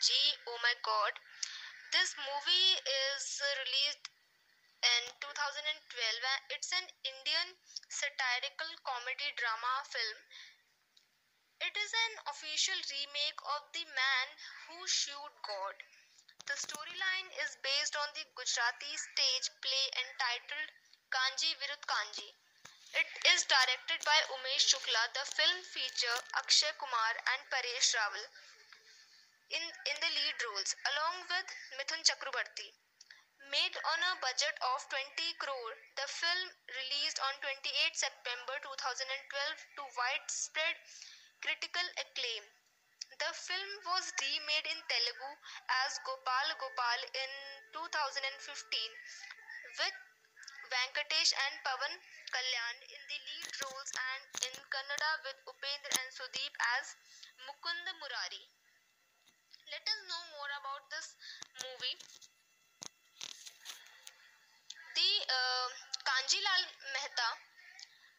Kanji. Oh my god. This movie is released in 2012. It's an Indian satirical comedy drama film. It is an official remake of The Man Who Sued God. The storyline is based on the Gujarati stage play entitled Kanji Virudh Kanji. It is directed by Umesh Shukla. The film features Akshay Kumar and Paresh Rawal in, in the lead roles, along with Mithun Chakraborty. Made on a budget of 20 crore, the film released on 28 September 2012 to widespread critical acclaim. The film was remade in Telugu as Gopal Gopal in 2015 with Venkatesh and Pawan Kalyan in the lead roles and in Kannada with Upendra and Sudeep as Mukund Murari. Let us know more about this movie. The uh, Kanjilal Mehta,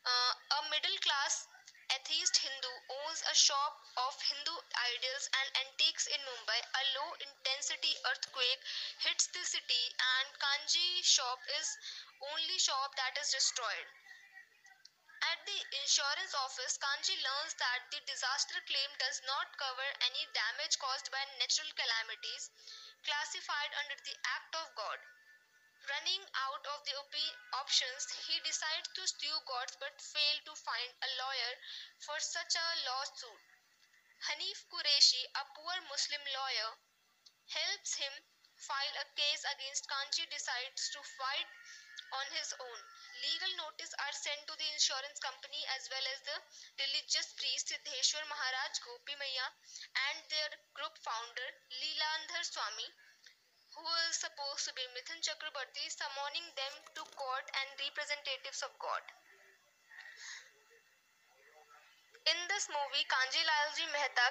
uh, a middle class atheist Hindu, owns a shop of Hindu idols and antiques in Mumbai. A low intensity earthquake hits the city, and Kanji shop is only shop that is destroyed. At the insurance office, Kanji learns that the disaster claim does not cover any damage caused by natural calamities classified under the Act of God. Running out of the op- options, he decides to sue gods but fail to find a lawyer for such a lawsuit. Hanif Qureshi, a poor Muslim lawyer, helps him file a case against Kanji decides to fight on his own. Legal notice are sent to the insurance company as well as the religious priest Siddheshwar Maharaj Gopi Maya and their group founder Leelandhar Swami who is supposed to be Mithun Chakraborty summoning them to court and representatives of God. In this movie, Kanji Lalji Mehta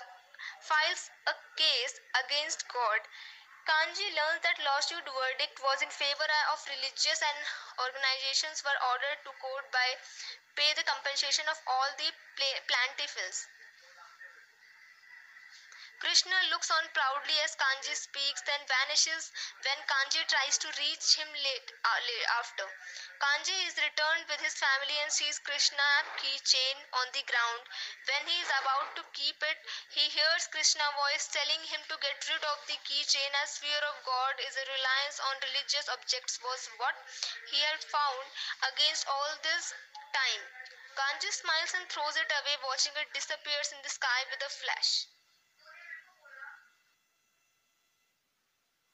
files a case against God Kanji learns that lawsuit verdict was in favor of religious and organizations were ordered to court by pay the compensation of all the plaintiffs. Krishna looks on proudly as Kanji speaks, then vanishes when Kanji tries to reach him late, uh, late after. Kanji is returned with his family and sees Krishna keychain on the ground. When he is about to keep it, he hears Krishna voice telling him to get rid of the keychain as fear of God is a reliance on religious objects was what he had found against all this time. Kanji smiles and throws it away, watching it disappears in the sky with a flash.